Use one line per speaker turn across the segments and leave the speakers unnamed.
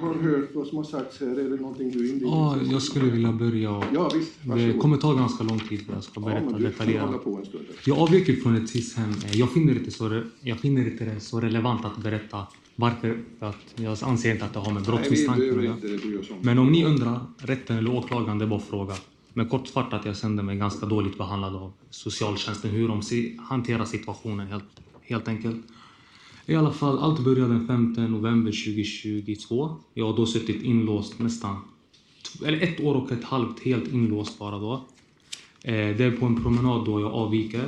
har hört vad som har sagts här. Är det någonting du inledningsvis
Ja, jag skulle vilja börja.
Ja, visst.
Det kommer ta ganska lång tid för jag ska
Ja,
berätta
hålla
detaljerat. Jag avvek ju från ett SIS-hem. Jag finner, inte så, jag finner inte det så relevant att berätta varför. För att jag anser inte att det har med brottsmisstanke att göra. Men om ni undrar, rätten eller åklagaren, det är bara att fråga. Men kortfattat att jag kände mig ganska dåligt behandlad av socialtjänsten. Hur de hanterar situationen helt, helt enkelt. I alla fall, allt började den 5 november 2022. Jag har då suttit inlåst nästan, eller ett år och ett halvt helt inlåst bara då. Eh, det är på en promenad då jag avviker.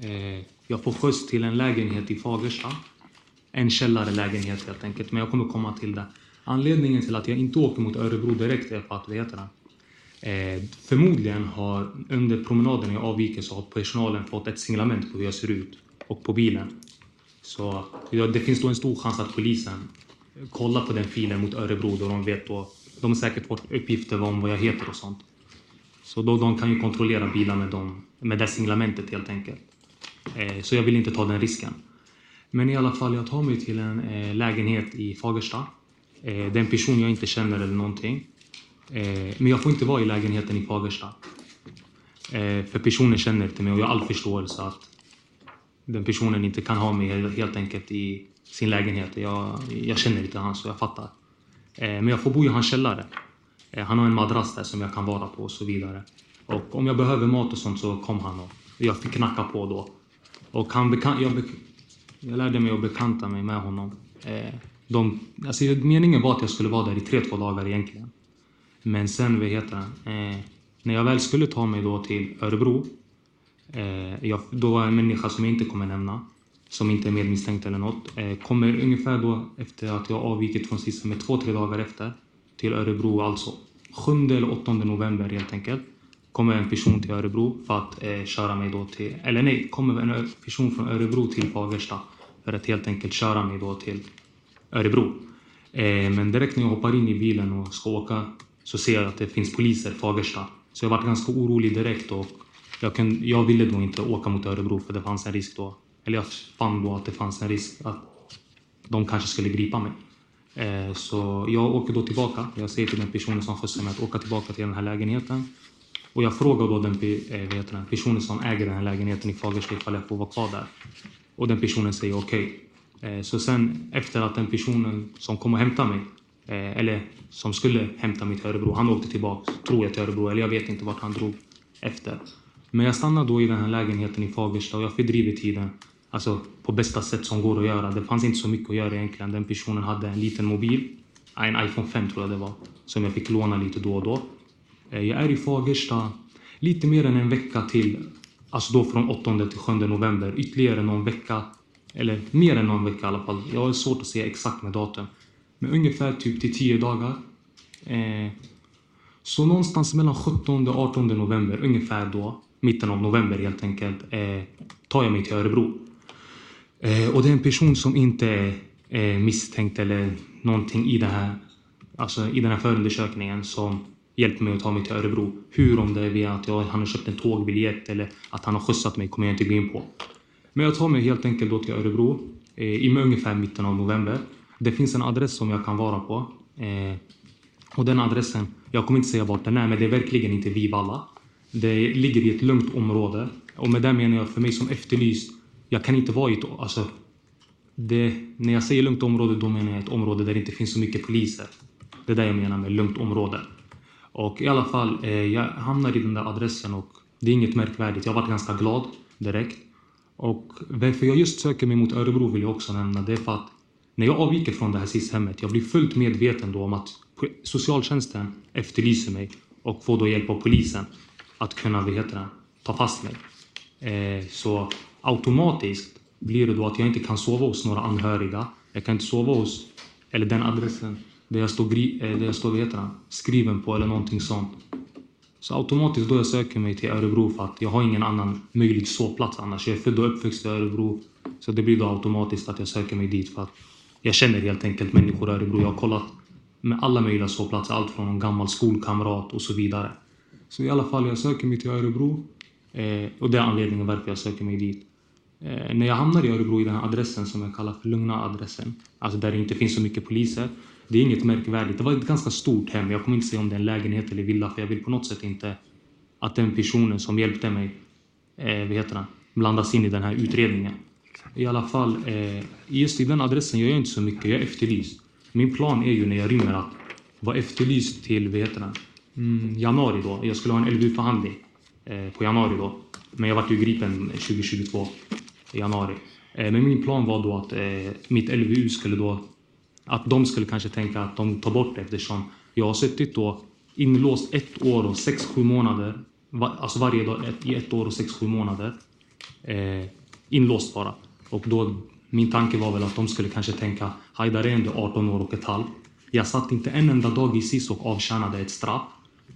Eh, jag får skjuts till en lägenhet i Fagersta. En källarlägenhet helt enkelt, men jag kommer komma till det. Anledningen till att jag inte åker mot Örebro direkt är för att, vad heter det? Eh, förmodligen har under promenaden jag avviker så har personalen fått ett signalement på hur jag ser ut och på bilen. Så ja, det finns då en stor chans att polisen kollar på den filen mot Örebro då de vet då. De har säkert fått uppgifter om vad jag heter och sånt. Så då de kan ju kontrollera bilar med, dem, med det signalementet helt enkelt. Eh, så jag vill inte ta den risken. Men i alla fall, jag tar mig till en eh, lägenhet i Fagersta. Eh, det är en person jag inte känner eller någonting. Eh, men jag får inte vara i lägenheten i Fagersta. Eh, för personen känner inte mig och jag har all förståelse att den personen inte kan ha mig helt- enkelt i sin lägenhet. Jag, jag känner inte han så jag fattar. Eh, men jag får bo i hans källare. Eh, han har en madrass där som jag kan vara på och så vidare. Och om jag behöver mat och sånt så kom han och jag fick knacka på då. Och han bekan- jag, bek- jag lärde mig att bekanta mig med honom. Eh, de, alltså, meningen var att jag skulle vara där i tre, två dagar egentligen. Men sen, vad heter det? Eh, när jag väl skulle ta mig då till Örebro. Eh, jag, då var en människa som jag inte kommer nämna. Som inte är medmisstänkt eller något. Eh, kommer ungefär då efter att jag avvikit från SIS med två, tre dagar efter. Till Örebro alltså. 7 eller 8 november helt enkelt. Kommer en person till Örebro för att eh, köra mig då till... Eller nej, kommer en person från Örebro till Fagersta. För att helt enkelt köra mig då till Örebro. Eh, men direkt när jag hoppar in i bilen och ska åka så ser jag att det finns poliser i Fagersta. Så jag var ganska orolig direkt och jag, kunde, jag ville då inte åka mot Örebro för det fanns en risk då. Eller jag fann då att det fanns en risk att de kanske skulle gripa mig. Eh, så jag åker då tillbaka. Jag säger till den personen som skjutsar mig att åka tillbaka till den här lägenheten. Och jag frågar då den, eh, den personen som äger den här lägenheten i Fagersta ifall jag får vara kvar där. Och den personen säger okej. Eh, Så sen efter att den personen som kom och hämtade mig, eh, eller som skulle hämta mig till Örebro, han åkte tillbaka, tror jag, till Örebro. Eller jag vet inte vart han drog efter. Men jag stannar då i den här lägenheten i Fagersta och jag fördriver tiden. Alltså på bästa sätt som går att göra. Det fanns inte så mycket att göra egentligen. Den personen hade en liten mobil. En iPhone 5 tror jag det var. Som jag fick låna lite då och då. Eh, jag är i Fagersta lite mer än en vecka till. Alltså då från 8 till 7 november. Ytterligare någon vecka. Eller mer än någon vecka i alla fall. Jag har svårt att säga exakt med datum. Men ungefär typ till 10 dagar. Eh, så någonstans mellan 17 och 18 november, ungefär då, mitten av november helt enkelt, eh, tar jag mig till Örebro. Eh, och det är en person som inte är eh, misstänkt eller någonting i, det här, alltså i den här förundersökningen som hjälper mig att ta mig till Örebro. Hur, om det är via att jag, han har köpt en tågbiljett eller att han har skjutsat mig kommer jag inte gå in på. Men jag tar mig helt enkelt då till Örebro eh, i ungefär mitten av november. Det finns en adress som jag kan vara på. Eh, och den adressen, jag kommer inte säga vart den är, men det är verkligen inte Vivalla. Det ligger i ett lugnt område. Och med det menar jag för mig som efterlyst, jag kan inte vara i ett... Alltså, det, när jag säger lugnt område, då menar jag ett område där det inte finns så mycket poliser. Det är det jag menar med lugnt område. Och i alla fall, eh, jag hamnar i den där adressen och det är inget märkvärdigt. Jag har varit ganska glad direkt. Och varför jag just söker mig mot Örebro vill jag också nämna. Det är för att när jag avviker från det här SIS-hemmet, jag blir fullt medveten då om att socialtjänsten efterlyser mig och får då hjälp av polisen att kunna, vad heter det, ta fast mig. Eh, så automatiskt blir det då att jag inte kan sova hos några anhöriga. Jag kan inte sova hos, eller den adressen där jag står, eh, där jag står vad heter det, skriven på eller någonting sånt. Så automatiskt då jag söker mig till Örebro för att jag har ingen annan möjlig sovplats annars. Jag är född och uppväxt i Örebro. Så det blir då automatiskt att jag söker mig dit för att jag känner helt enkelt människor i Örebro. Jag har kollat med alla möjliga sovplatser. Allt från en gammal skolkamrat och så vidare. Så i alla fall, jag söker mig till Örebro. Eh, och det är anledningen varför jag söker mig dit. Eh, när jag hamnar i Örebro i den här adressen som jag kallar för lugna adressen. Alltså där det inte finns så mycket poliser. Det är inget märkvärdigt. Det var ett ganska stort hem. Jag kommer inte säga om det är en lägenhet eller villa för jag vill på något sätt inte att den personen som hjälpte mig, eh, vad heter han, blandas in i den här utredningen. I alla fall, eh, just i den adressen jag gör inte så mycket. Jag är efterlyst. Min plan är ju när jag rymmer att vara efterlyst till, vad heter han, mm, januari då. Jag skulle ha en LVU-förhandling eh, på januari då. Men jag vart ju gripen 2022 i januari. Eh, men min plan var då att eh, mitt LVU skulle då att de skulle kanske tänka att de tar bort det eftersom jag har suttit då inlåst ett år och sex, sju månader. Alltså varje dag ett, i ett år och sex, sju månader. Eh, inlåst bara. Och då, min tanke var väl att de skulle kanske tänka Haidar är ändå 18 år och ett halvt. Jag satt inte en enda dag i SIS och avtjänade ett straff.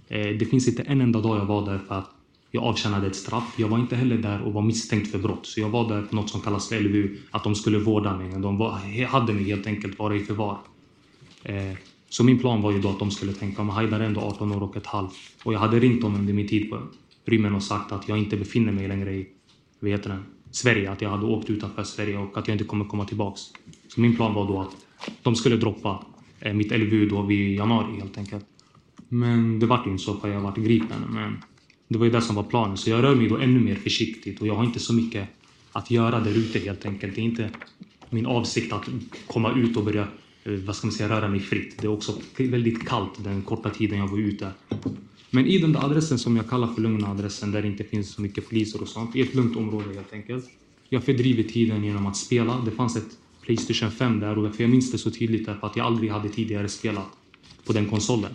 Eh, det finns inte en enda dag jag var där för att jag avtjänade ett straff. Jag var inte heller där och var misstänkt för brott. Så jag var där på något som kallas för LVU, att de skulle vårda mig. De var, hade mig helt enkelt bara i förvar. Eh, så min plan var ju då att de skulle tänka, om Haidar är ändå 18 år och ett halvt. Och jag hade ringt dem under min tid på rymmen och sagt att jag inte befinner mig längre i, vad heter den, Sverige. Att jag hade åkt utanför Sverige och att jag inte kommer komma tillbaks. Så min plan var då att de skulle droppa eh, mitt LVU då vid januari helt enkelt. Men det vart inte så för jag vart gripen. Men det var ju det som var planen. Så jag rör mig då ännu mer försiktigt och jag har inte så mycket att göra där ute helt enkelt. Det är inte min avsikt att komma ut och börja eh, vad ska man säga, röra mig fritt. Det är också väldigt kallt den korta tiden jag var ute. Men i den där adressen som jag kallar för lugna adressen där det inte finns så mycket poliser och sånt. I ett lugnt område helt enkelt. Jag fördriver tiden genom att spela. Det fanns ett Playstation 5 där och jag minns det så tydligt därför att jag aldrig hade tidigare spelat på den konsolen.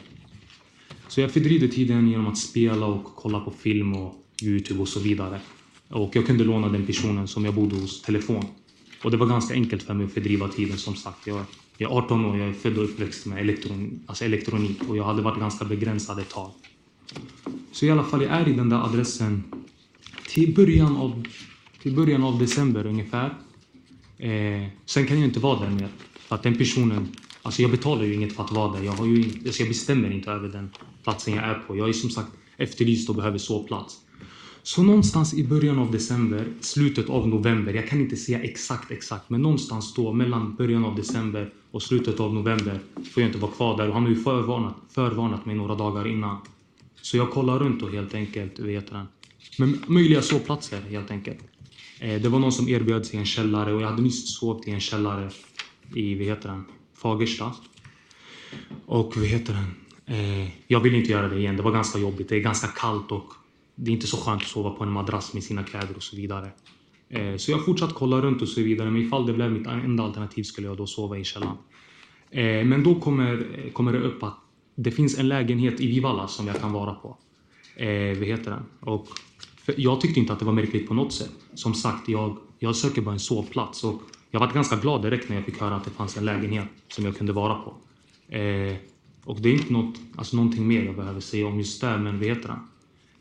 Så jag fördriver tiden genom att spela och kolla på film och Youtube och så vidare. Och jag kunde låna den personen som jag bodde hos telefon. Och det var ganska enkelt för mig att fördriva tiden som sagt. Jag, jag är 18 år, jag är född och uppväxt med elektron, alltså elektronik och jag hade varit ganska begränsad ett tag. Så i alla fall, jag är i den där adressen till början av, till början av december ungefär. Eh, sen kan jag inte vara där mer. För att den personen Alltså jag betalar ju inget för att vara där. Jag, har ju, alltså jag bestämmer inte över den platsen jag är på. Jag är som sagt efterlyst och behöver sovplats. Så någonstans i början av december, slutet av november, jag kan inte säga exakt exakt, men någonstans då mellan början av december och slutet av november får jag inte vara kvar där och han har ju förvarnat, förvarnat mig några dagar innan. Så jag kollar runt och helt enkelt, vet den. Men möjliga sovplatser helt enkelt. Eh, det var någon som erbjöd sig en källare och jag hade nyss sovit i en källare i, vad heter den, Fagersta. Och vad heter den? Eh, jag vill inte göra det igen. Det var ganska jobbigt. Det är ganska kallt och det är inte så skönt att sova på en madrass med sina kläder och så vidare. Eh, så jag fortsatte fortsatt kolla runt och så vidare. Men ifall det blev mitt enda alternativ skulle jag då sova i källaren. Eh, men då kommer, kommer det upp att det finns en lägenhet i Vivalla som jag kan vara på. Eh, vad heter den? Och jag tyckte inte att det var märkligt på något sätt. Som sagt, jag, jag söker bara en sovplats. Och jag var ganska glad direkt när jag fick höra att det fanns en lägenhet som jag kunde vara på. Eh, och det är inte något, alltså någonting mer jag behöver säga om just det, men vad heter det?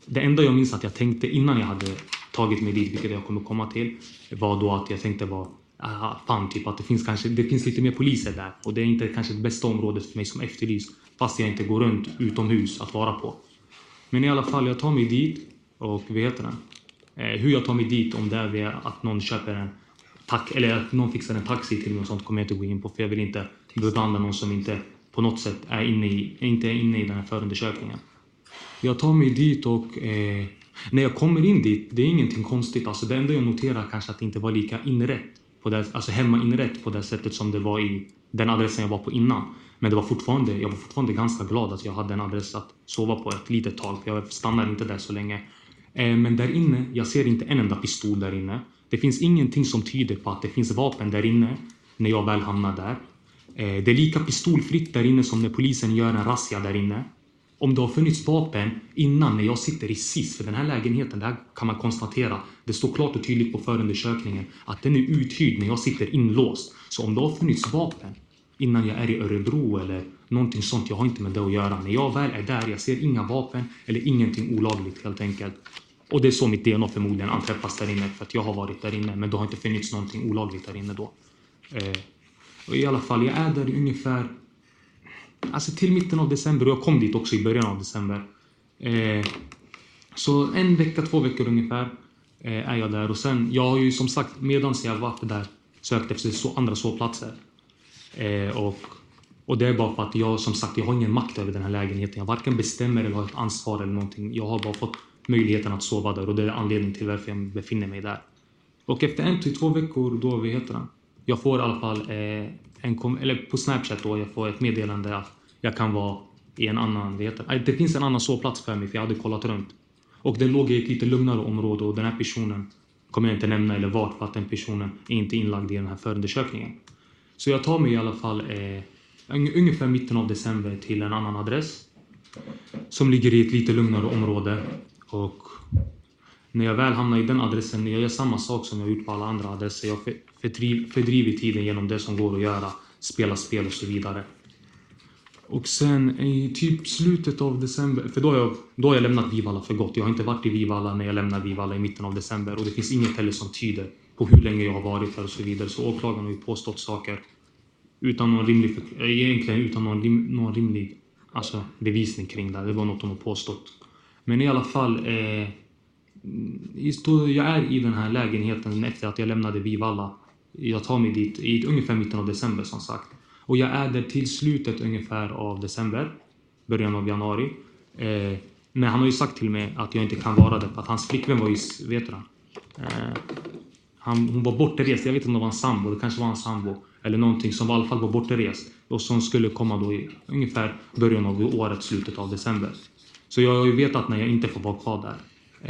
Det enda jag minns att jag tänkte innan jag hade tagit mig dit, vilket jag kommer komma till, var då att jag tänkte var aha, fan, typ att det finns kanske det finns lite mer poliser där och det är inte kanske det bästa området för mig som efterlyst fast jag inte går runt utomhus att vara på. Men i alla fall, jag tar mig dit och vad heter det? Eh, hur jag tar mig dit, om det är att någon köper en tack, eller att någon fixar en taxi till mig och sånt kommer jag inte gå in på för jag vill inte beblanda någon som inte på något sätt är inne i, inte är inne i den här förundersökningen. Jag tar mig dit och eh, när jag kommer in dit, det är ingenting konstigt. Alltså det enda jag noterar kanske att det inte var lika inrätt, på det, alltså hemma inrätt på det sättet som det var i den adressen jag var på innan. Men det var fortfarande, jag var fortfarande ganska glad att jag hade en adress att sova på ett litet tag. För jag stannar inte där så länge. Eh, men där inne, jag ser inte en enda pistol där inne. Det finns ingenting som tyder på att det finns vapen där inne när jag väl hamnar där. Eh, det är lika pistolfritt där inne som när polisen gör en razzia där inne. Om det har funnits vapen innan när jag sitter i SIS, för den här lägenheten, där kan man konstatera, det står klart och tydligt på förundersökningen att den är uthyrd när jag sitter inlåst. Så om det har funnits vapen innan jag är i Örebro eller någonting sånt. Jag har inte med det att göra. När jag väl är där, jag ser inga vapen eller ingenting olagligt helt enkelt. Och det är så mitt DNA förmodligen anträffas där inne för att jag har varit där inne men det har inte funnits någonting olagligt där inne då. Eh, och I alla fall, jag är där ungefär alltså till mitten av december och jag kom dit också i början av december. Eh, så en vecka, två veckor ungefär eh, är jag där och sen, jag har ju som sagt medan jag varit där sökt efter så, andra sovplatser. Eh, och, och det är bara för att jag som sagt, jag har ingen makt över den här lägenheten. Jag varken bestämmer eller har ett ansvar eller någonting. Jag har bara fått möjligheten att sova där och det är anledningen till varför jag befinner mig där. Och efter en till två veckor, då, vad heter den? Jag får i alla fall eh, en, eller på Snapchat då, jag får ett meddelande att jag kan vara i en annan, vad heter det? det finns en annan sovplats för mig för jag hade kollat runt. Och den låg i ett lite lugnare område och den här personen kommer jag inte nämna eller vart för att den personen är inte inlagd i den här förundersökningen. Så jag tar mig i alla fall eh, ungefär mitten av december till en annan adress som ligger i ett lite lugnare område och när jag väl hamnar i den adressen, jag gör samma sak som jag gjort på alla andra adresser. Jag fördriver tiden genom det som går att göra, spela spel och så vidare. Och sen i typ slutet av december, för då har jag, då har jag lämnat Vivalla för gott. Jag har inte varit i Vivalla när jag lämnade Vivalla i mitten av december och det finns inget heller som tyder på hur länge jag har varit här och så vidare. Så åklagaren har ju påstått saker utan någon rimlig, egentligen utan någon, rim, någon rimlig alltså, bevisning kring det. Det var något de har påstått. Men i alla fall, eh, jag är i den här lägenheten efter att jag lämnade Vivalla. Jag tar mig dit i ungefär mitten av december som sagt. Och jag är där till slutet ungefär av december, början av januari. Eh, men han har ju sagt till mig att jag inte kan vara där för att hans flickvän var ju, vet du eh, han, Hon var bortrest, jag vet inte om det var en sambo, det kanske var en sambo. Eller någonting som i alla fall var bortrest. Och som skulle komma då i ungefär början av året, slutet av december. Så jag har ju vetat när jag inte får vara kvar där.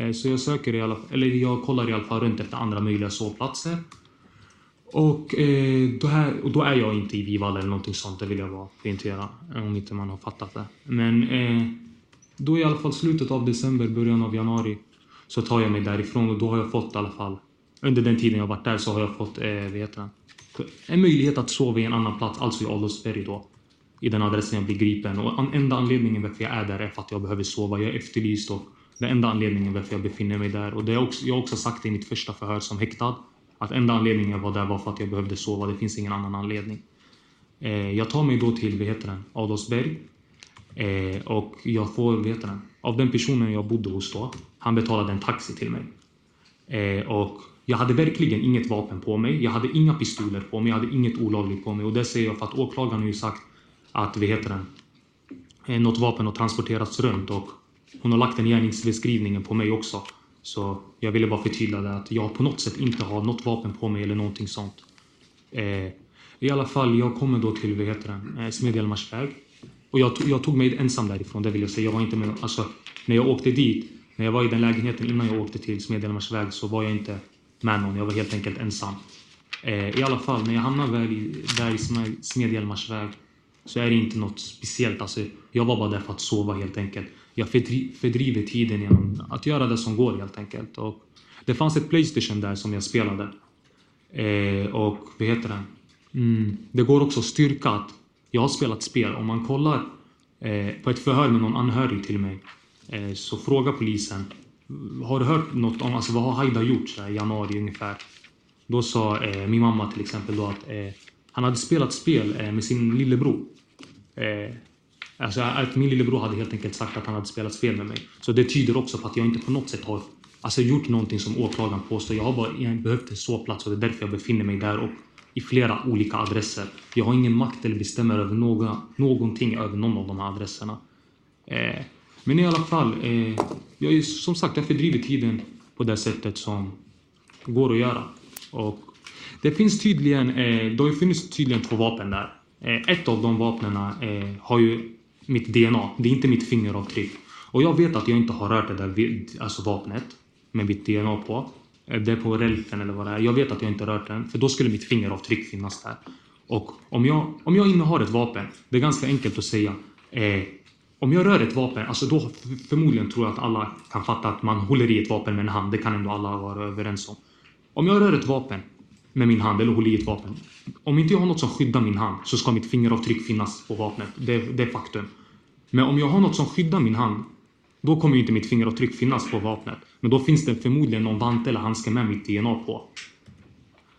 Eh, så jag söker i alla fall, eller jag kollar i alla fall runt efter andra möjliga sovplatser. Och, eh, då, här, och då är jag inte i Vivalla eller någonting sånt, det vill jag bara poängtera. Om inte man har fattat det. Men eh, då i alla fall slutet av december, början av januari så tar jag mig därifrån och då har jag fått i alla fall under den tiden jag varit där så har jag fått, eh, vad heter det? En möjlighet att sova i en annan plats, alltså i Adolfsberg då. I den adressen jag blir gripen. Och enda anledningen varför jag är där är för att jag behöver sova. Jag är efterlyst och det är enda anledningen varför jag befinner mig där. Och det är också, jag har också sagt det i mitt första förhör som häktad. Att enda anledningen jag var där var för att jag behövde sova. Det finns ingen annan anledning. Eh, jag tar mig då till, vad heter den, Adolfsberg. Eh, och jag får, vad heter den, av den personen jag bodde hos då. Han betalade en taxi till mig. Eh, och jag hade verkligen inget vapen på mig. Jag hade inga pistoler på mig. Jag hade inget olagligt på mig. Och det säger jag för att åklagaren har ju sagt att, vad heter den, eh, något vapen har transporterats runt och hon har lagt den gärningsbeskrivningen på mig också. Så jag ville bara förtydliga det att jag på något sätt inte har något vapen på mig eller någonting sånt. Eh, I alla fall, jag kommer då till, vad heter den, eh, Smedjelmarsväg. Och jag, jag, tog mig ensam därifrån, det vill jag säga. Jag var inte med, alltså, när jag åkte dit, när jag var i den lägenheten innan jag åkte till Smedjelmarsväg så var jag inte med någon. Jag var helt enkelt ensam. Eh, I alla fall, när jag hamnade där i, där i så är det inte något speciellt. Alltså, jag var bara där för att sova helt enkelt jag fördriver tiden genom att göra det som går helt enkelt. Och det fanns ett Playstation där som jag spelade. Eh, och vad heter det? Mm, det går också att styrka att jag har spelat spel. Om man kollar eh, på ett förhör med någon anhörig till mig eh, så frågar polisen Har du hört något om, alltså vad har Haida gjort så här, i januari ungefär? Då sa eh, min mamma till exempel då att eh, han hade spelat spel eh, med sin lillebror. Eh, Alltså att min lillebror hade helt enkelt sagt att han hade spelat fel med mig. Så det tyder också på att jag inte på något sätt har alltså, gjort någonting som åklagaren påstår. Jag har bara behövt en sovplats och det är därför jag befinner mig där och i flera olika adresser. Jag har ingen makt eller bestämmer över några, någonting över någon av de här adresserna. Eh, men i alla fall, eh, jag är, som sagt, jag fördriver tiden på det sättet som går att göra. Och det finns tydligen, eh, det har ju funnits tydligen två vapen där. Eh, ett av de vapnen eh, har ju mitt DNA. Det är inte mitt fingeravtryck. Och jag vet att jag inte har rört det där alltså vapnet med mitt DNA på. Eh, det är på relfen eller vad det är. Jag vet att jag inte rört den, för då skulle mitt fingeravtryck finnas där. Och om jag, om jag innehar ett vapen, det är ganska enkelt att säga. Eh, om jag rör ett vapen, alltså då förmodligen tror jag att alla kan fatta att man håller i ett vapen med en hand. Det kan ändå alla vara överens om. Om jag rör ett vapen med min hand eller håller i ett vapen. Om inte jag har något som skyddar min hand så ska mitt fingeravtryck finnas på vapnet. Det, det är faktum. Men om jag har något som skyddar min hand då kommer ju inte mitt fingeravtryck finnas på vapnet. Men då finns det förmodligen någon vante eller handske med mitt DNA på.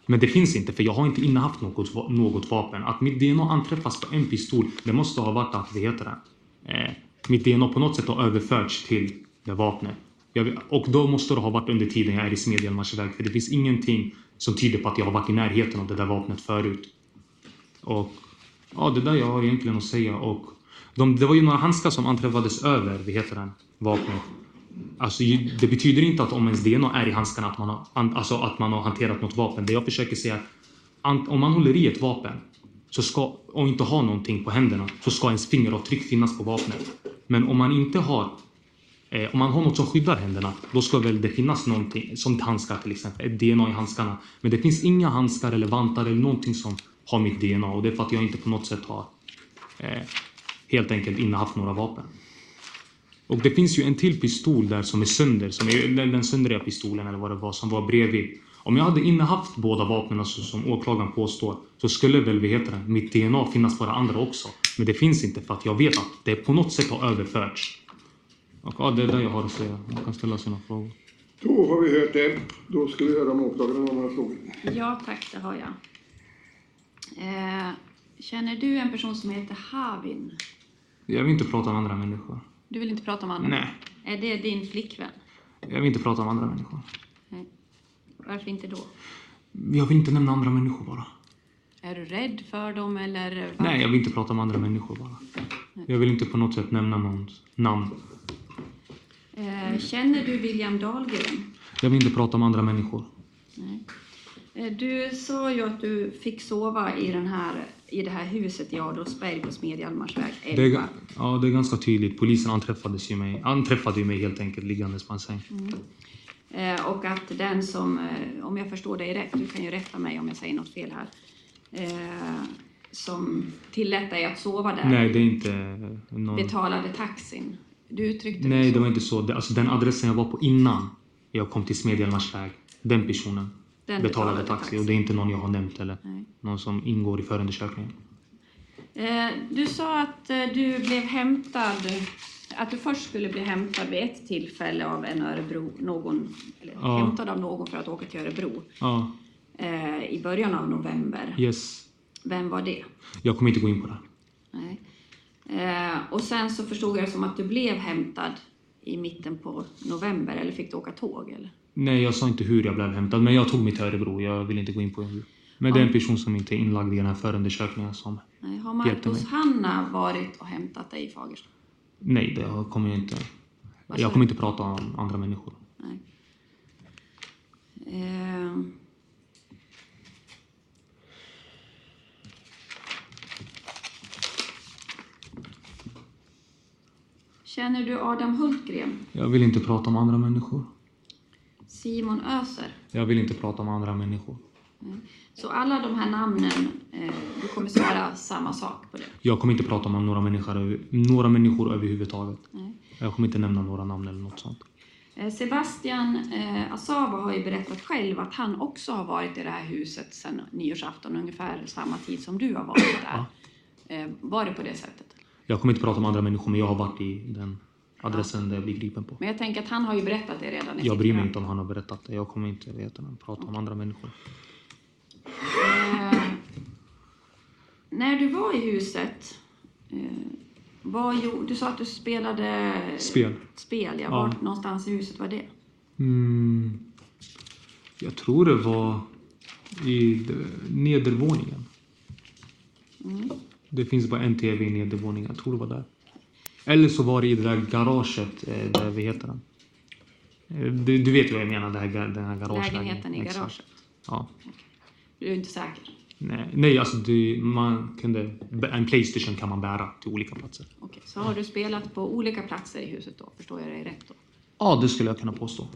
Men det finns inte för jag har inte innehaft något, något vapen. Att mitt DNA anträffas på en pistol, det måste ha varit att, det heter det? Eh, mitt DNA på något sätt har överförts till det vapnet. Jag, och då måste det ha varit under tiden jag är i Smedjelmarsväg för det finns ingenting som tyder på att jag har varit i närheten av det där vapnet förut. Och ja, det där jag har egentligen att säga och de, det var ju några handskar som anträffades över, vad heter den, vapnet. Alltså, det betyder inte att om ens DNA är i handskarna att man har, alltså, att man har hanterat något vapen. Det jag försöker säga att om man håller i ett vapen så ska, och inte har någonting på händerna så ska ens fingeravtryck finnas på vapnet. Men om man inte har Eh, om man har något som skyddar händerna, då ska väl det finnas någonting, som handskar till exempel, ett DNA i handskarna. Men det finns inga handskar eller vantar eller någonting som har mitt DNA och det är för att jag inte på något sätt har eh, helt enkelt innehaft några vapen. Och det finns ju en till pistol där som är sönder, som är den söndriga pistolen eller vad det var som var bredvid. Om jag hade innehaft båda vapnen alltså, som åklagaren påstår så skulle väl vi heter det, mitt DNA finnas på det andra också. Men det finns inte för att jag vet att det på något sätt har överförts. Och ja, det är det jag har att säga. Man kan ställa sina frågor.
Då har vi hört det. Då ska vi höra om åklagaren har några frågor.
Ja tack, det har jag. Eh, känner du en person som heter Havin?
Jag vill inte prata om andra människor.
Du vill inte prata om andra?
Nej.
Är det din flickvän?
Jag vill inte prata om andra människor.
Nej. Varför inte då?
Jag vill inte nämna andra människor bara.
Är du rädd för dem eller? varför?
Nej, jag vill inte prata om andra människor bara. Jag vill inte på något sätt nämna någons namn.
Eh, känner du William Dahlgren?
Jag vill inte prata om andra människor.
Nej. Eh, Du sa ju att du fick sova i, den här, i det här huset i Adolfsberg på Smedjalmarsväg
Det är,
11.
ga- ja, det är ganska tydligt. Polisen anträffades ju mig, anträffade ju mig helt enkelt liggandes på en säng.
Eh, och att den som, om jag förstår dig rätt, du kan ju rätta mig om jag säger något fel här, som tillät dig att sova där
Nej, det är inte någon...
betalade taxin. Du uttryckte
Nej,
så.
det var inte så. Alltså, den adressen jag var på innan jag kom till Smedjelmarsväg, den personen
Den
betalade,
betalade
taxi.
taxi.
Och det är inte någon jag har nämnt eller
Nej.
någon som ingår i förundersökningen.
Eh, du sa att eh, du blev hämtad, att du först skulle bli hämtad vid ett tillfälle av en Örebro, någon, eller
Ja.
hämtad av någon för att åka till Örebro
Ja,
eh, i början av november.
yes.
Vem var det?
Jag kommer inte gå in på det.
Nej. Eh, och sen så förstod jag det som att du blev hämtad i mitten på november, eller fick du åka tåg? Eller?
Nej, jag sa inte hur jag blev hämtad, men jag tog mig till Örebro. Jag vill inte gå in på hur. Men det är en person som inte är inlagd i den här förundersökningen som...
Nej, har Marcus. Hanna varit och hämtat dig i Fagersta?
Nej, det kommer jag inte...
Sa
Jag kommer inte prata om andra människor.
Nej. Eh, Känner du Adam Hultgren?
Jag vill inte prata om andra människor.
Simon Öser?
Jag vill inte prata om andra människor.
Så alla de här namnen, eh, du kommer svara samma sak på det?
Jag kommer inte prata om några människor, några människor överhuvudtaget.
Nej.
Jag kommer inte nämna några namn eller något sånt.
Eh, Sebastian eh, Asava har ju berättat själv att han också har varit i det här huset sedan nyårsafton, ungefär samma tid som du har varit där. Eh, var det på det sättet?
Jag kommer inte prata om andra människor, men jag har varit i den adressen där jag blir gripen på.
Men jag tänker att han har ju berättat det redan.
Jag bryr mig inte om han har berättat det. Jag kommer inte veta det. prata om andra människor.
Eh, när du var i huset, eh, vad gjorde, du sa att du spelade
Spel.
spel ja.
Ja.
Vart någonstans i huset var det?
Mm. Jag tror det var i nedervåningen. Det finns bara en tv i nedervåningen. Jag tror det var där. Eller så var det i det där garaget. eh, Där, vad heter den? Eh, Du, du vet vad jag menar, det här, den här garagelägenheten.
Lägenheten i
Exakt.
garaget?
Ja.
Du är inte säker?
Nej, nej alltså det, man kunde, en Playstation kan man bära till olika platser.
Okej, så har du spelat på olika platser i huset då? Förstår jag dig rätt då?
Ja, det skulle jag kunna påstå.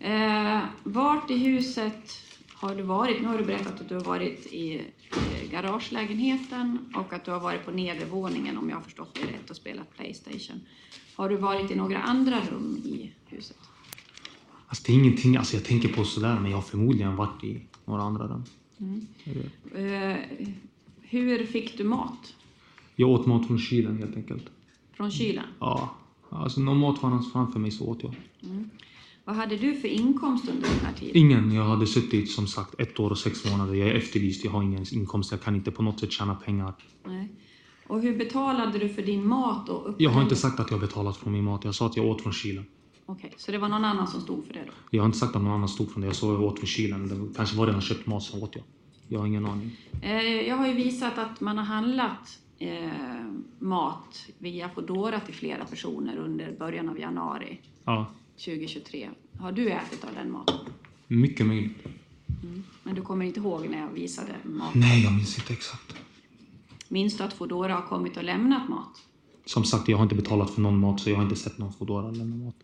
Eh, vart i huset har du varit? Nu har du berättat att du har varit i garagelägenheten och att du har varit på nedervåningen om jag har förstått dig rätt och spelat Playstation. Har du varit i några andra rum i huset?
Alltså det är ingenting alltså jag tänker på sådär, men jag har förmodligen varit i några andra rum.
Eh, hur fick du mat?
Jag åt mat från kylen helt enkelt.
Från kylen?
Ja. Alltså någon mat fanns framför mig så åt jag.
Vad hade du för inkomst under den här tiden?
Ingen. Jag hade suttit som sagt ett år och sex månader. Jag är efterlyst. Jag har ingen inkomst. Jag kan inte på något sätt tjäna pengar.
Nej. Och hur betalade du för din mat och?
Jag har inte sagt att jag betalat för min mat. Jag sa att jag åt från kylen.
Okej, så det var någon annan som stod för det då?
Jag har inte sagt att någon annan stod från det. Jag sa att jag åt från kylen. Det kanske var redan köpt mat så åt jag. Jag har ingen aning.
Eh, jag har ju visat att man har handlat eh, mat via Foodora till flera personer under början av januari
Ja,
2023. Har du ätit av den maten?
mycket möjligt.
Men du kommer inte ihåg när jag visade mat?
Nej, jag minns inte exakt.
Minns du att Foodora har kommit och lämnat mat?
Som sagt, jag har inte betalat för någon mat så jag har inte sett någon Foodora lämna mat.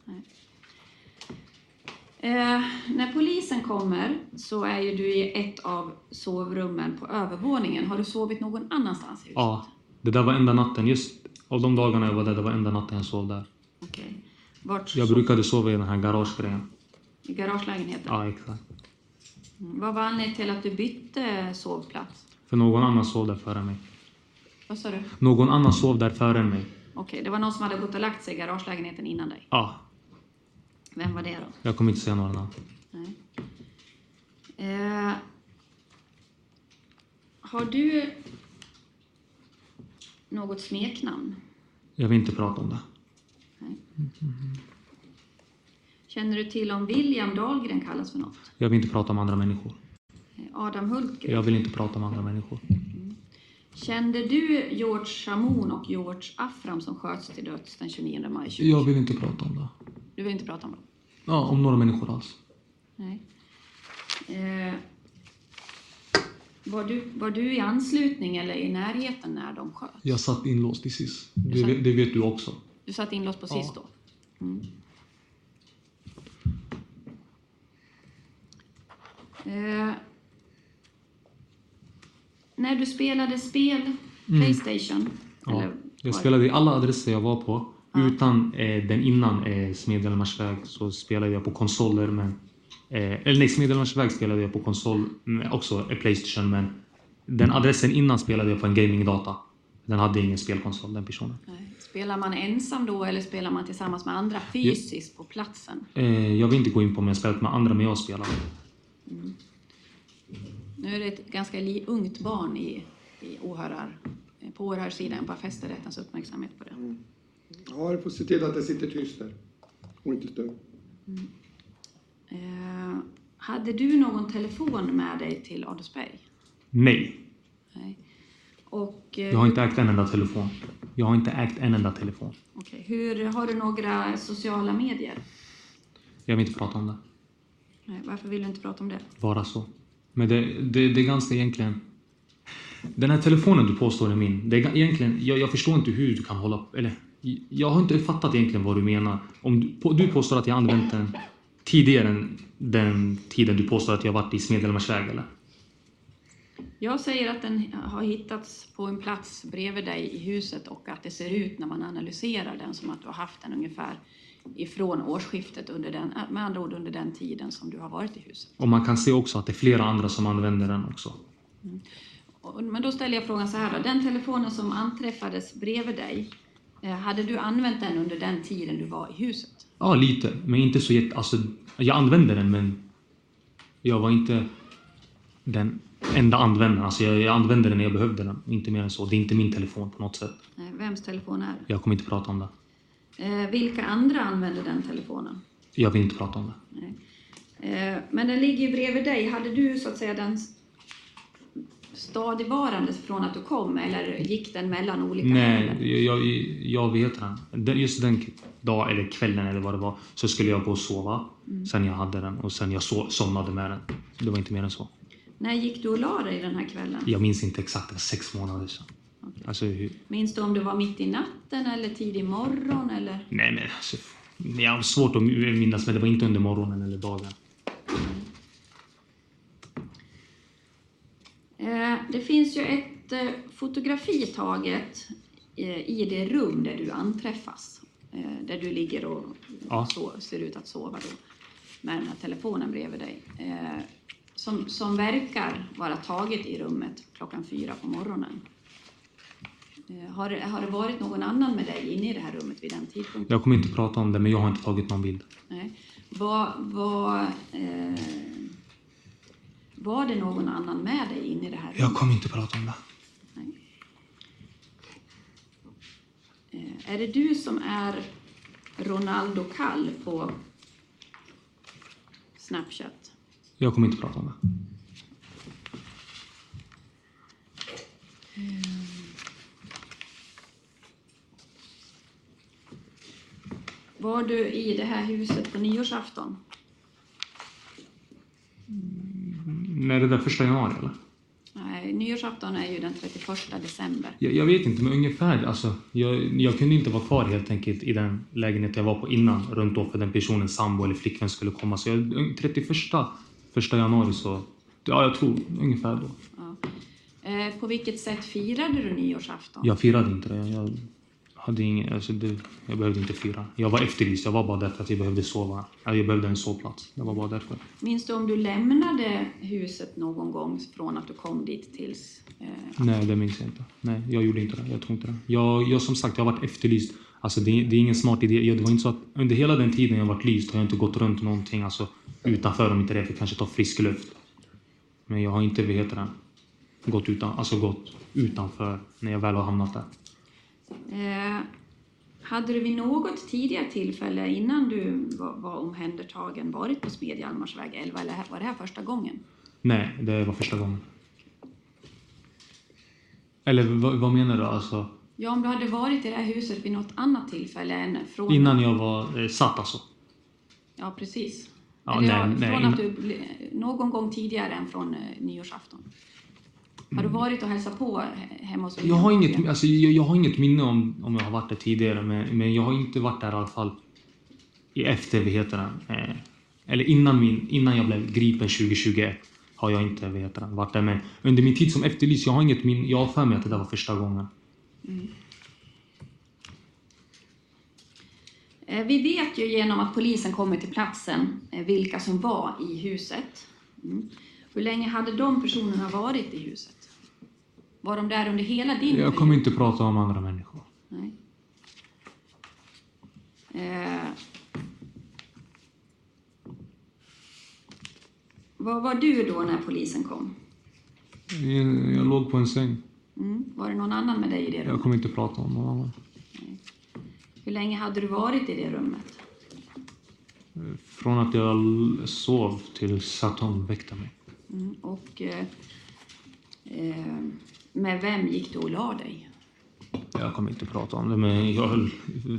Eh, när polisen kommer så är ju du i ett av sovrummen på övervåningen. Har du sovit någon annanstans i huset?
Ja, det där var enda natten. Just av de dagarna jag var där, det var enda natten jag sov där.
Okej. Vart
Jag brukade sova i den här garagegrejen.
I garagelägenheten?
Ja, exakt.
Mm. Vad var anledningen till att du bytte sovplats?
För någon annan sov där före mig.
Vad sa du?
Någon annan sov där före mig.
Okej, det var någon som hade gått och lagt sig i garagelägenheten innan dig.
Ja,
Vem var det då?
jag kommer inte säga några namn.
Nej. Eh, har du något smeknamn?
Jag vill inte prata om det.
Känner du till om William Dahlgren kallas för något?
Jag vill inte prata om andra människor.
Eh, Adam Hultgren?
Jag vill inte prata om andra människor.
Kände du George Shamoun och George Afram som sköts till döds den 29 maj 2020?
Jag vill inte prata om det.
Du vill inte prata om dem?
Ja, om några människor alls.
Nej. Eh, var, du, var du i anslutning eller i närheten när de sköts?
Jag satt inlåst i SIS. Det, det vet du också.
Du satt inlåst på
Ja.
SIS då? Mm. Eh, när du spelade spel, Playstation,
Ja.
eller
Jag spelade i alla adresser jag var på. Utan eh, den innan eh, Smedjelmarsväg så spelade jag på konsoler. Men, eh, eller nej, Smedjelmarsväg spelade jag på konsol. Men också eh, Playstation. Men den adressen innan spelade jag på en gamingdata. Den hade ingen spelkonsol, den personen.
Nej. Spelar man ensam då eller spelar man tillsammans med andra fysiskt på platsen?
Eh, jag vill inte gå in på om jag spelat med andra, men jag spelar.
Nu är det ett ganska li- ungt barn i, i åhörar, på åhörarsidan. Jag bara fäster rättens uppmärksamhet på det.
Ja, du får se till att det sitter tyst där. Och inte stör.
Eh, hade du någon telefon med dig till Adolfsberg?
Nej,
Nej. Och, eh,
jag har inte ägt en enda telefon. Jag har inte ägt en enda telefon.
okej, hur, har du några sociala medier?
Jag vill inte prata om det.
Nej, varför vill du inte prata om det?
Bara så. Men det, det, det är ganska egentligen... Den här telefonen du påstår är min. Det är egentligen, jag, jag förstår inte hur du kan hålla... Eller, jag har inte fattat egentligen vad du menar. Om du, på, du påstår att jag använt den tidigare än den tiden du påstår att jag varit i Smedjelmarsväg, eller?
Jag säger att den har hittats på en plats bredvid dig i huset och att det ser ut när man analyserar den som att du har haft den ungefär ifrån årsskiftet, under den, med andra ord under den tiden som du har varit i huset.
Och man kan se också att det är flera andra som använder den också.
Och- Men då ställer jag frågan så här då. Den telefonen som anträffades bredvid dig, eh, hade du använt den under den tiden du var i huset?
Ja, lite. Men inte så jätte... Alltså, jag använde den, men jag var inte den enda användaren. Alltså, jag, jag använde den när jag behövde den. Inte mer än så. Det är inte min telefon på något sätt.
Nej, Vems telefon är det?
Jag kommer inte prata om det.
Eh, vilka andra använder den telefonen?
Jag vill inte prata om det.
Nej. Eh, men den ligger ju bredvid dig. Hade du så att säga den stadigvarande från att du kom eller gick den mellan olika
Nej,
ställen?
jag, jag, vet den. Just den dag eller kvällen eller vad det var så skulle jag gå och sova. Sen jag hade den och sen jag so somnade med den. Det var inte mer än så.
När gick du och la dig den här kvällen?
Jag minns inte exakt, det var sex månader sedan. Alltså, hur,
Minns du om det var mitt i natten eller tidig morgon eller?
nej men alltså, jag har svårt att minnas men det var inte under morgonen eller dagen.
Eh, det finns ju ett eh, fotografi taget eh, i det rum där du anträffas. Där du ligger och
Ja.
så, ser ut att sova då. med den här telefonen bredvid dig. Som, som verkar vara taget i rummet klockan fyra på morgonen. Eh, har, har det varit någon annan med dig inne i det här rummet vid den tidpunkten?
Jag kommer inte prata om det, men jag har inte tagit någon bild.
Nej. Var, var, eh, var det någon annan med dig inne i det här rummet?
Jag kommer inte prata om det.
Nej. Eh, Är det du som är Ronaldo Kall på Snapchat?
Jag kommer inte prata om det.
Var du i det här huset på nyårsafton?
När är det där första januari eller?
Nej, nyårsafton är ju den 31 december.
Jag, jag vet inte, men ungefär. Alltså, jag, jag kunde inte vara kvar helt enkelt i den lägenhet jag var på innan. Runt då för den personens sambo eller flickvän skulle komma. Så jag, 31 första januari så... Ja, jag tror ungefär då.
Ja. Eh, På vilket sätt firade du nyårsafton?
Jag firade inte det. Jag hade ingen... Alltså det, jag behövde inte fira. Jag var efterlyst. Jag var bara där för att jag behövde sova. Ja, Jag behövde en sovplats. Det var bara därför.
Minns du om du lämnade huset någon gång från att du kom dit tills... Eh,
Nej, det minns jag inte. Nej, jag gjorde inte det. Jag tror inte det. Jag, jag som sagt, jag har varit efterlyst. Alltså det, det är ingen smart idé. Jag- Det var inte så att under hela den tiden jag varit lyst har jag inte gått runt någonting alltså, utanför om inte det för kanske ta frisk luft. Men jag har inte, vad heter det, gått, utan, alltså gått utanför när jag väl har hamnat där.
Eh, hade du vid något tidigare tillfälle innan du var, var omhändertagen varit på Smedjalmarsväg 11 eller var det här första gången?
Nej, det var första gången. Eller vad, vad menar du? Alltså,
Ja, om du hade varit i det här huset vid något annat tillfälle än från...
innan jag var eh, satt alltså?
Ja, precis.
Ja,
Eller,
nej, nej,
från
innan-
att du, någon gång tidigare än från eh, nyårsafton. Har du varit och hälsat på he- hemma hos
Mm. Jag har, inget, alltså, jag, jag har inget minne om, om jag har varit där tidigare, men, men jag har inte varit där i alla fall i efter, vad heter det, eh, eller innan, min, innan jag blev gripen 2021 har jag inte det, varit där. Men under min tid som efterlyst, jag har inget minne, jag har för mig att det där var första gången.
Eh, Vi vet ju genom att polisen kommer till platsen eh, vilka som var i huset. Mm. Hur länge hade de personerna varit i huset? Var de där under hela din
Jag kommer inte prata om andra människor.
Nej. Eh. Var var du då när polisen kom?
Jag, jag låg på en säng.
Mm. Var det någon annan med dig i det
Jag
rummet?
kommer inte prata om någon annan.
Hur länge hade du varit i det rummet?
Från att jag sov tills att hon väckte mig.
Mm. Och eh, eh, med vem gick du och la dig?
Jag kommer inte prata om det, men jag,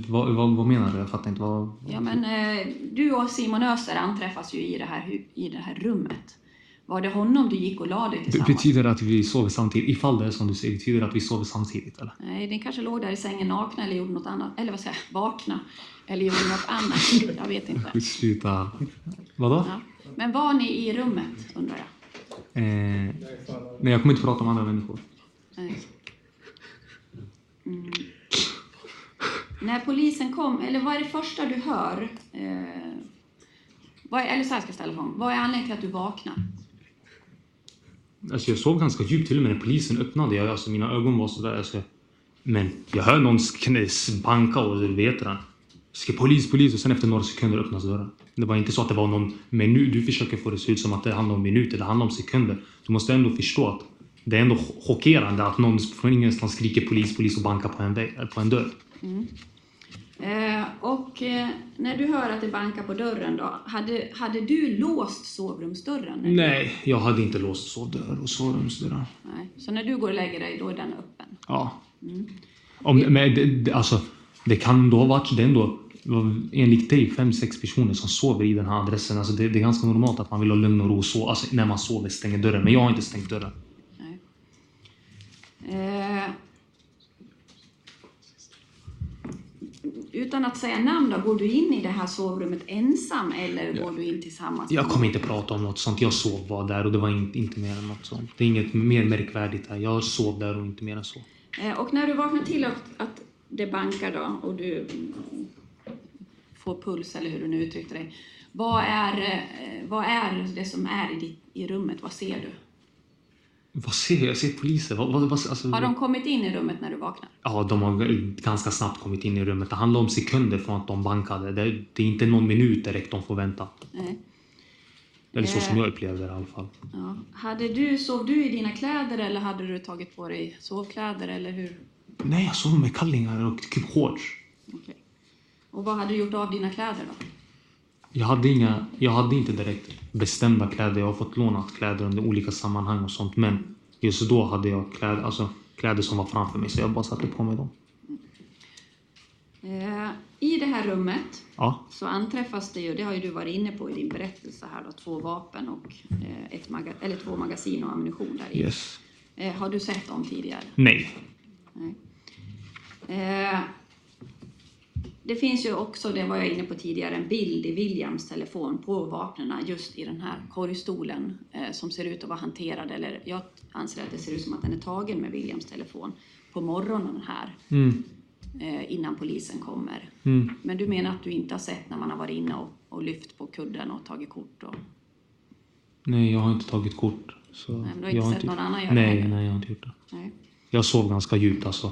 vad, vad, vad menar du? Jag fattar inte. Vad,
Ja, men eh, du och Simon Öster anträffas ju i det här, hu- i det här rummet. Var det honom du gick och la dig
Det
tillsammans
betyder att vi sover samtidigt. Ifall det är som du säger, betyder det att vi sover samtidigt eller?
Nej, ni kanske låg där i sängen nakna eller gjorde något annat. Eller vad säger jag? Vakna. Eller gjorde något annat. Jag vet inte.
Sluta. Vadå?
Ja. Men var ni i rummet, undrar jag?
Eh, nej, jag kommer inte prata om andra människor.
Nej. Mm. När polisen kom, eller vad är det första du hör? Eh, vad är, eller så här ska jag ställa frågan. Vad är anledningen till att du vaknar?
Alltså, jag sov ganska djupt till och med när polisen öppnade. Jag, alltså, mina ögon var sådär. Alltså, men jag hör någon banka och du vet det. Ska polis, polis och sen efter några sekunder öppnas dörren. Det var inte så att det var någon minut. Du försöker få det att se ut som att det handlar om minuter. Det handlar om sekunder. Du måste ändå förstå att det är ändå chockerande att någon från ingenstans skriker polis, polis och bankar på en, på en dörr. Mm.
Eh, och eh, när du hör att det bankar på dörren då, hade, hade du låst sovrumsdörren?
Nej, jag hade inte låst sovdörr och sovrumsdörrar.
Nej. Så när du går och lägger dig, då är den öppen?
Ja. Om, men det, det, alltså, det kan då ha varit det är ändå enligt dig fem, sex personer som sover i den här adressen. Alltså det, det är ganska normalt att man vill ha lugn och ro och så, alltså när man sover stänger dörren. Men jag har inte stängt dörren.
Nej. Eh, utan att säga namn då, går du in i det här sovrummet ensam eller går du in tillsammans?
Jag kommer inte prata om något sånt. Jag sov bara där och det var inte, inte mer än något sånt. Det är inget mer märkvärdigt här. Jag sov där och inte mer än så.
Eh, och när du vaknar till att, att det bankar då och du får puls eller hur du nu uttryckte dig. Vad är, eh, vad är det som är i, ditt, i rummet? Vad ser du?
Vad ser jag? Jag ser poliser. Vad, vad, vad, alltså,
Har de kommit in i rummet när du vaknar?
Ja, de har ganska snabbt kommit in i rummet. Det handlar om sekunder från att de bankade. Det, det är inte någon minut direkt de får vänta.
Nej.
Eller så
Eh.
som jag upplevde det i alla fall.
Ja. Hade du, sov du i dina kläder eller hade du tagit på dig sovkläder eller hur?
Nej, jag sov med kallingar och typ shorts.
Okej. Och vad hade du gjort av dina kläder då?
Jag hade, inga, jag hade inte direkt bestämda kläder. Jag har fått lånat kläder under olika sammanhang och sånt. Men just då hade jag kläder, alltså, kläder som var framför mig så jag bara satte på mig dem.
Eh, I det här rummet
Ja,
så anträffas det ju, det har ju du varit inne på i din berättelse här då, två vapen och eh, ett maga, eller två magasin och ammunition där i.
yes.
Eh, har du sett dem tidigare?
Nej.
Nej. Det finns ju också, det var jag inne på tidigare, en bild i Williams telefon på vapnen just i den här korgstolen eh, som ser ut att vara hanterad, eller jag anser att det ser ut som att den är tagen med Williams telefon på morgonen här
Mm.
eh, innan polisen kommer.
Mm.
Men du menar att du inte har sett när man har varit inne och, och lyft på kudden och tagit kort? Och,
Nej, jag har inte tagit kort. Så
Nej, men du har inte sett någon annan göra det
Nej, nej, jag har inte gjort det.
nej.
Jag sov ganska djupt alltså.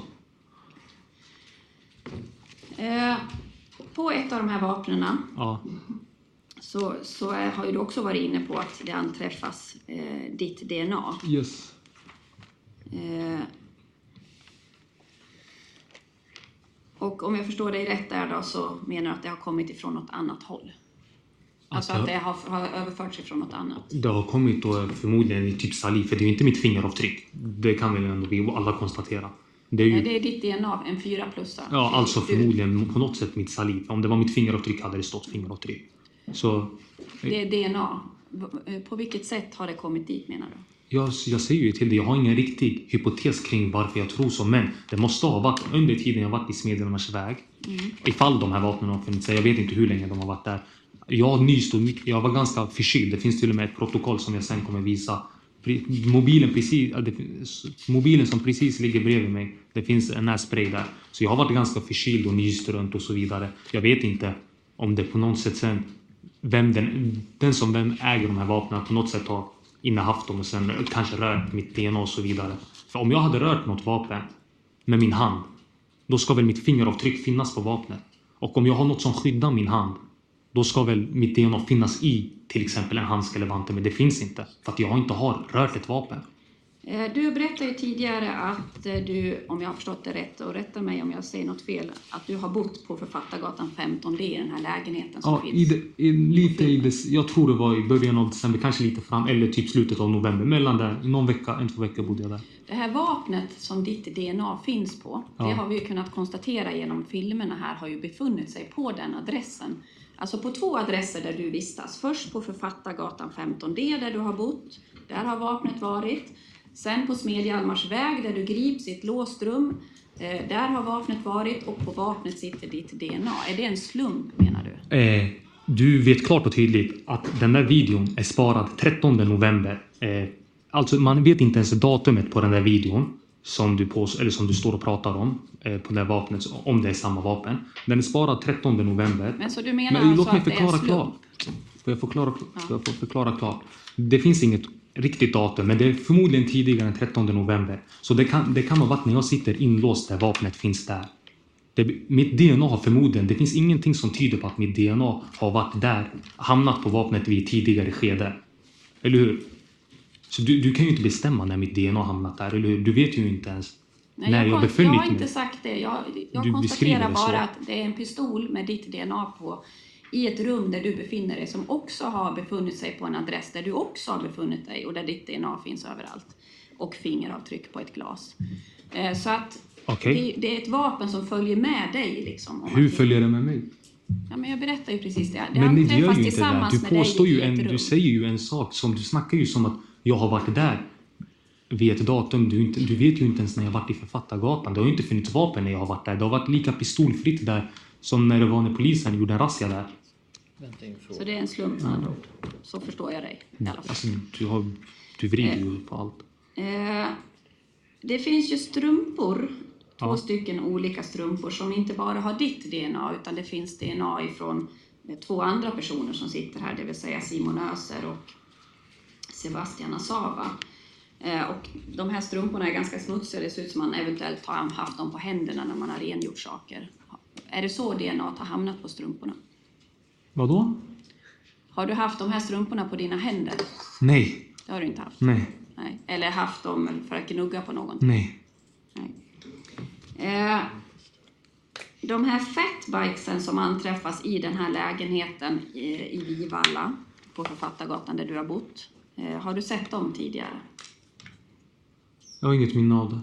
Eh, på ett av de här vapnen
Ja.
så, så har ju du också varit inne på att det anträffas eh, ditt DNA.
Yes.
Eh, och om jag förstår dig rätt där då så menar du att det har kommit ifrån något annat håll? Alltså
Att
att
det-
det har, har överförts ifrån något annat?
Det har kommit då förmodligen i typ saliv, för det är ju inte mitt fingeravtryck. Det kan väl ändå vi alla konstatera. Det är ju,
Nej, det är ditt DNA, en 4 plus.
ja, alltså förmodligen på något sätt mitt saliv. Om det var mitt fingeravtryck hade det stått fingeravtryck. Så
Det är DNA. Eh, På vilket sätt har det kommit dit menar du?
jag, jag säger ju till dig, jag har ingen riktig hypotes kring varför jag tror så, men det måste ha varit under tiden jag varit i Smedjornas väg. Ifall de här vapnen har funnits där, jag vet inte hur länge de har varit där. Jag mycket- jag var ganska förkyld. Det finns till och med ett protokoll som jag sen kommer visa. Mobilen, precis, mobilen som precis ligger bredvid mig, det finns en nässpray där. Så jag har varit ganska förkyld och nyst runt och så vidare. Jag vet inte om det på något sätt sen, vem den, den som vem äger de här vapnen på något sätt har innehaft dem och sen kanske rört mitt DNA och så vidare. För om jag hade rört något vapen med min hand, då ska väl mitt fingeravtryck finnas på vapnet. Och om jag har något som skyddar min hand, då ska väl mitt DNA finnas i till exempel en handske eller vante, men det finns inte. För att jag inte har rört ett vapen.
Eh, Du berättade ju tidigare att eh, du, om jag har förstått det rätt, och rätta mig om jag säger något fel, att du har bott på Författargatan 15D i den här lägenheten som
Ja,
finns.
i det, i, lite i det, jag tror det var i början av december, kanske lite fram, eller typ slutet av november. Mellan där, någon vecka, en två veckor bodde jag där.
Det här vapnet som ditt DNA finns på,
Ja.
det har vi ju kunnat konstatera genom filmerna här, har ju befunnit sig på den adressen. Alltså på två adresser där du vistas. Först på Författargatan 15D där du har bott, där har vapnet varit. Sen på Smedjalmars väg där du grips i ett låst rum, eh, där har vapnet varit och på vapnet sitter ditt DNA. Är det en slump menar du?
Eh, du vet klart och tydligt att den där videon är sparad 13 november. Eh, alltså man vet inte ens datumet på den där videon som du, på, eller som du står och pratar om eh, på det här vapnet, om det är samma vapen. Den är sparad 13 november.
Men så du menar
Men
alltså
låt mig
att det är slump?
klart. Får jag förklara, får jag förklara klart? Det finns inget riktigt datum, men det är förmodligen tidigare än 13 november. Så det kan, det kan ha varit när jag sitter inlåst där vapnet finns där. Det, mitt DNA har förmodligen, det finns ingenting som tyder på att mitt DNA har varit där, hamnat på vapnet vid tidigare skede. Eller hur? Så du, du kan ju inte bestämma när mitt DNA hamnat där, eller hur? Du vet ju inte ens
Nej,
när
jag,
jag befunnit
jag har
mig.
inte sagt det. Jag, jag konstaterar
så.
bara att det är en pistol med ditt DNA på i ett rum där du befinner dig som också har befunnit sig på en adress där du också har befunnit dig och där ditt DNA finns överallt. Och fingeravtryck på ett glas. Eh, Så att
Okej.
det, det är ett vapen som följer med dig. Liksom,
Hur följer det med mig?
Ja, men jag berättar ju precis det. Det
Men det gör ju inte det. Du påstår ju en, du säger ju en sak som, du snackar ju som att jag har varit där vid ett datum. Du, inte, du vet ju inte ens när jag varit i Författargatan. Det har ju inte funnits vapen när jag har varit där. Det har varit lika pistolfritt där som när det var när polisen gjorde en razzia där.
Så det är en slump med andra ord. Så förstår jag dig i alla fall.
Alltså, du, har, du vrider ju på allt.
Eh, det finns ju strumpor, två
Ja.
stycken olika strumpor som inte bara har ditt DNA utan det finns DNA ifrån eh, två andra personer som sitter här, det vill säga Simon Öser och Sebastian Asava. Eh, Och de här strumporna är ganska smutsiga, det ser ut som man eventuellt har haft dem på händerna när man har rengjort saker. Är det så DNA har hamnat på strumporna?
Vadå?
Har du haft de här strumporna på dina händer?
Nej.
Det har du inte haft?
Nej.
Nej. Eller haft dem för att gnugga på någonting?
Nej.
Nej. Eh, de här fatbikesen som anträffas i den här lägenheten i, i Vivalla på Författargatan där du har bott. Eh, har du sett dem tidigare?
Jag har inget minne av det.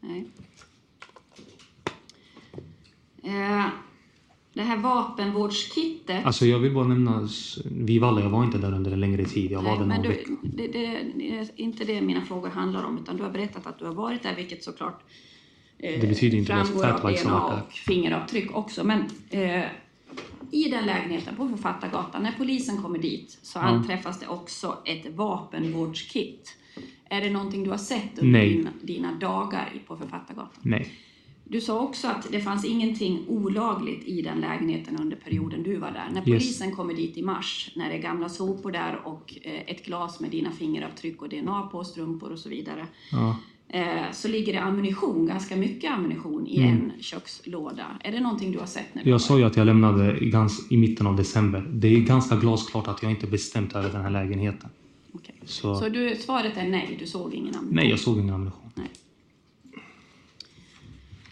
Nej. Eh, det här vapenvårdskittet.
Alltså jag vill bara nämna s- Vivalla, jag var inte där under en längre tid. Jag var
Nej,
där
men du, det, det, det är inte det mina frågor handlar om, utan du har berättat att du har varit där, vilket såklart eh,
Det betyder inte att
framgår av DNA och fingeravtryck också. Men eh, i den lägenheten på Författargatan, när polisen kommer dit, så anträffas det också ett vapenvårdskit. Är det någonting du har sett under
Nej.
dina, dina dagar på Författargatan?
Nej.
Du sa också att det fanns ingenting olagligt i den lägenheten under perioden du var där. När
Yes.
polisen kommer dit i mars, när det är gamla sopor där och eh, ett glas med dina fingeravtryck och DNA på, strumpor och så vidare,
Ja.
Eh, så ligger det ammunition, ganska mycket ammunition, i
Mm.
en kökslåda. Är det någonting du har sett? När
Jag sa ju att jag lämnade i, mitten av december. Det är ganska glasklart att jag inte bestämt över den här lägenheten.
Okej.
Så,
Så du, svaret är nej, du såg ingen ammunition?
nej, jag såg ingen ammunition.
Nej.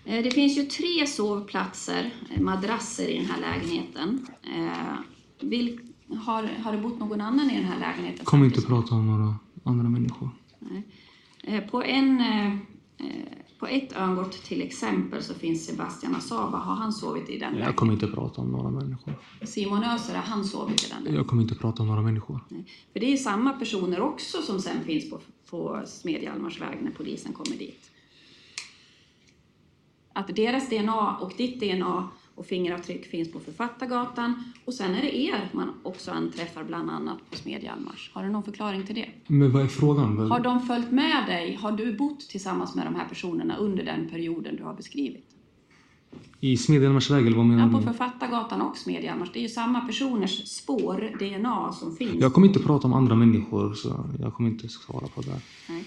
Eh, Det finns ju tre sovplatser, eh, madrasser i den här lägenheten. Eh, Vil, har, har det bott någon annan i den här lägenheten?
Kom inte prata om några andra människor.
Nej. Eh, På, en, eh, eh, på ett örngott till exempel så finns Sebastian Asaba. Har han sovit i den
Jag kommer inte prata om några människor.
Simon Öser, har han sovit i den?
Jag kommer inte prata om några människor.
Nej. För det är samma personer också som sen finns på, på Smedjalmarsväg när polisen kommer dit. Att deras DNA och ditt DNA och fingeravtryck finns på Författargatan och sen är det er man också anträffar bland annat på Smedjalmars. Har du någon förklaring till det?
Men vad är frågan?
Har de följt med dig? Har du bott tillsammans med de här personerna under den perioden du har beskrivit?
I Smedjelmarsväg eller vad menar
Ja, på
du?
Författargatan och Smedjalmars. Det är ju samma personers spår, DNA, som finns.
Jag kommer inte prata om andra människor så jag kommer inte svara på det.
Nej.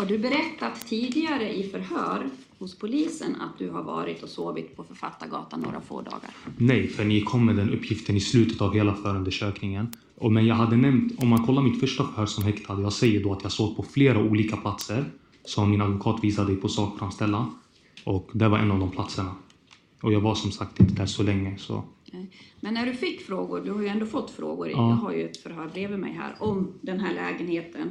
Har du berättat tidigare i förhör hos polisen att du har varit och sovit på Författargatan några få dagar?
Nej, för ni kom med den uppgiften i slutet av hela förundersökningen. Och men jag hade nämnt, om man kollar mitt första förhör som häktad, jag säger då att jag såg på flera olika platser som min advokat visade på sakframställan. Och det var en av de platserna. Och jag var som sagt inte där så länge så...
Men när du fick frågor, du har ju ändå fått frågor,
Ja.
jag har ju ett förhör bredvid mig här, om den här lägenheten.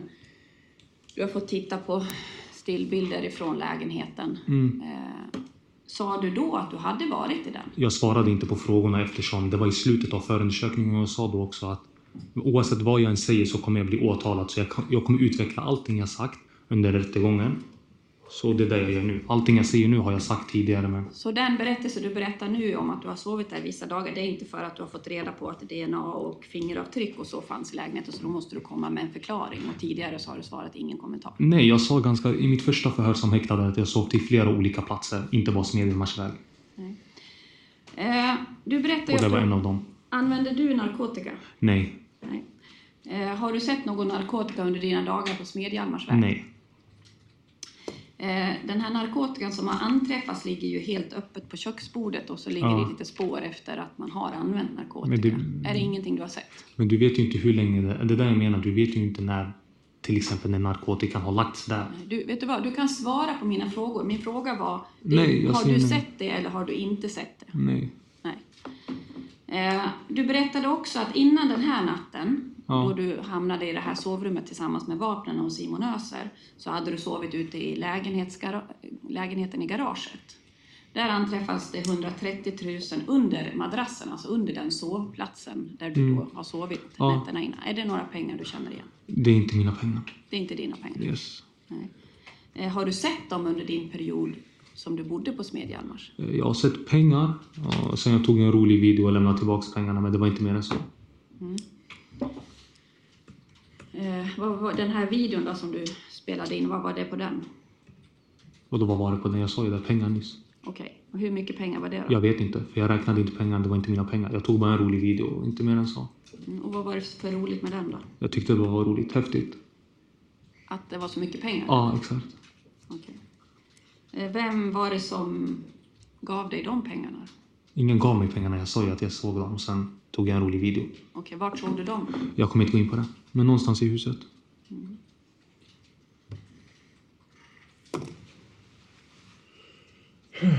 Du har fått titta på stillbilder ifrån lägenheten.
Mm.
Eh, sa du då att du hade varit i den?
Jag svarade inte på frågorna eftersom det var i slutet av förundersökningen och jag sa då också att oavsett vad jag än säger så kommer jag bli åtalad så jag, kan- jag kommer utveckla allting jag sagt under rättegången. Så det är det jag gör nu. Allting jag säger nu har jag sagt tidigare men
Så den berättelse du berättar nu om att du har sovit där vissa dagar, det är inte för att du har fått reda på att DNA och fingeravtryck och så fanns i lägenheten, så då måste du komma med en förklaring. Och tidigare så har du svarat ingen kommentar.
Nej, jag sa ganska i mitt första förhör som häktad att jag sov till flera olika platser, inte bara Smedjelmarsväg.
Eh, du berättar ju
Och det var en av dem.
Använder du narkotika?
Nej,
Nej. Eh, har du sett någon narkotika under dina dagar på Smedjalmarsväg?
nej.
Eh, den här narkotikan som har anträffats ligger ju helt öppet på köksbordet och så ligger
Ja.
det lite spår efter att man har använt narkotika.
Det-
Är det ingenting du har sett?
Men du vet ju inte hur länge det... Det är där jag menar, du vet ju inte när till exempel när narkotikan har lagts där.
Du, vet du vad, du kan svara på mina frågor. Min fråga var,
Nej,
har du
nej.
sett det eller har du inte sett det?
Nej.
Eh, du berättade också att innan den här natten,
Ja.
då du hamnade i det här sovrummet tillsammans med vapnen och Simon Öser, så hade du sovit ute i lägenheten i garaget. Där anträffas det 130 000 under madrassen, alltså under den sovplatsen där du då har sovit
Mm. Ja.
nätterna innan. Är det några pengar du känner igen?
Det är inte mina pengar.
Det är inte dina pengar?
Yes.
Nej. Eh, Har du sett dem under din period som du bodde på Smedjalmars?
Jag har sett pengar och sen jag tog en rolig video och lämnade tillbaka pengarna men det var inte mer än så.
Eh, vad var den här videon då som du spelade in, vad var det på den?
Och då vad var det på den? Jag sa ju det, pengar nyss.
Okej, och hur mycket pengar var det då?
Jag vet inte, för jag räknade inte pengarna. Det var inte mina pengar. Jag tog bara en rolig video, inte mer än så.
Mm, och vad var det för roligt med den då?
Jag tyckte det var roligt, häftigt.
Att det var så mycket pengar?
Ja, exakt.
Okej. Eh, Vem var det som gav dig de pengarna?
Ingen gav mig pengarna. Jag sa ju att jag såg dem och sen tog jag en rolig video.
Okej, vart såg du dem?
Jag kommer inte gå in på det. Men någonstans i huset.
Eh,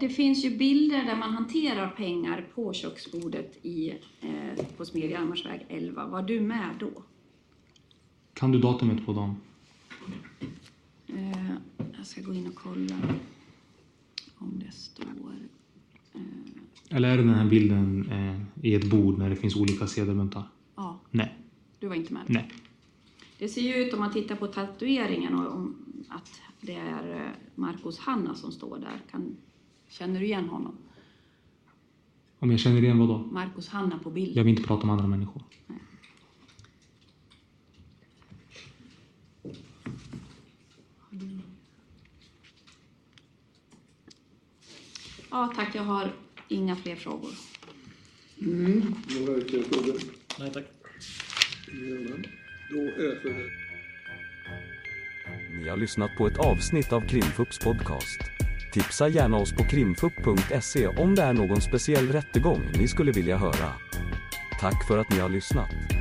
Det finns ju bilder där man hanterar pengar på köksbordet i, eh, på Smedjehammarsväg 11. Var du med då?
Kan du datumet på dem?
Eh, Jag ska gå in och kolla om det står...
Eller är det den här bilden eh, i ett bord när det finns olika sedelbuntar?
Ja,
Nej.
du var inte med.
Nej.
Det ser ju ut om man tittar på tatueringen och om att det är eh, Marcos Hanna som står där. Kan, känner du igen honom?
Om jag känner igen vad då?
Marcos Hanna på bilden.
Jag vill inte prata om andra människor.
Ja, tack. Jag har inga fler frågor.
Några ytterligare frågor?
Nej tack.
Då
Ni har lyssnat på ett avsnitt av Krimfupps podcast. Tipsa gärna oss på krimfupp.se om det är någon speciell rättegång ni skulle vilja höra. Tack för att ni har lyssnat.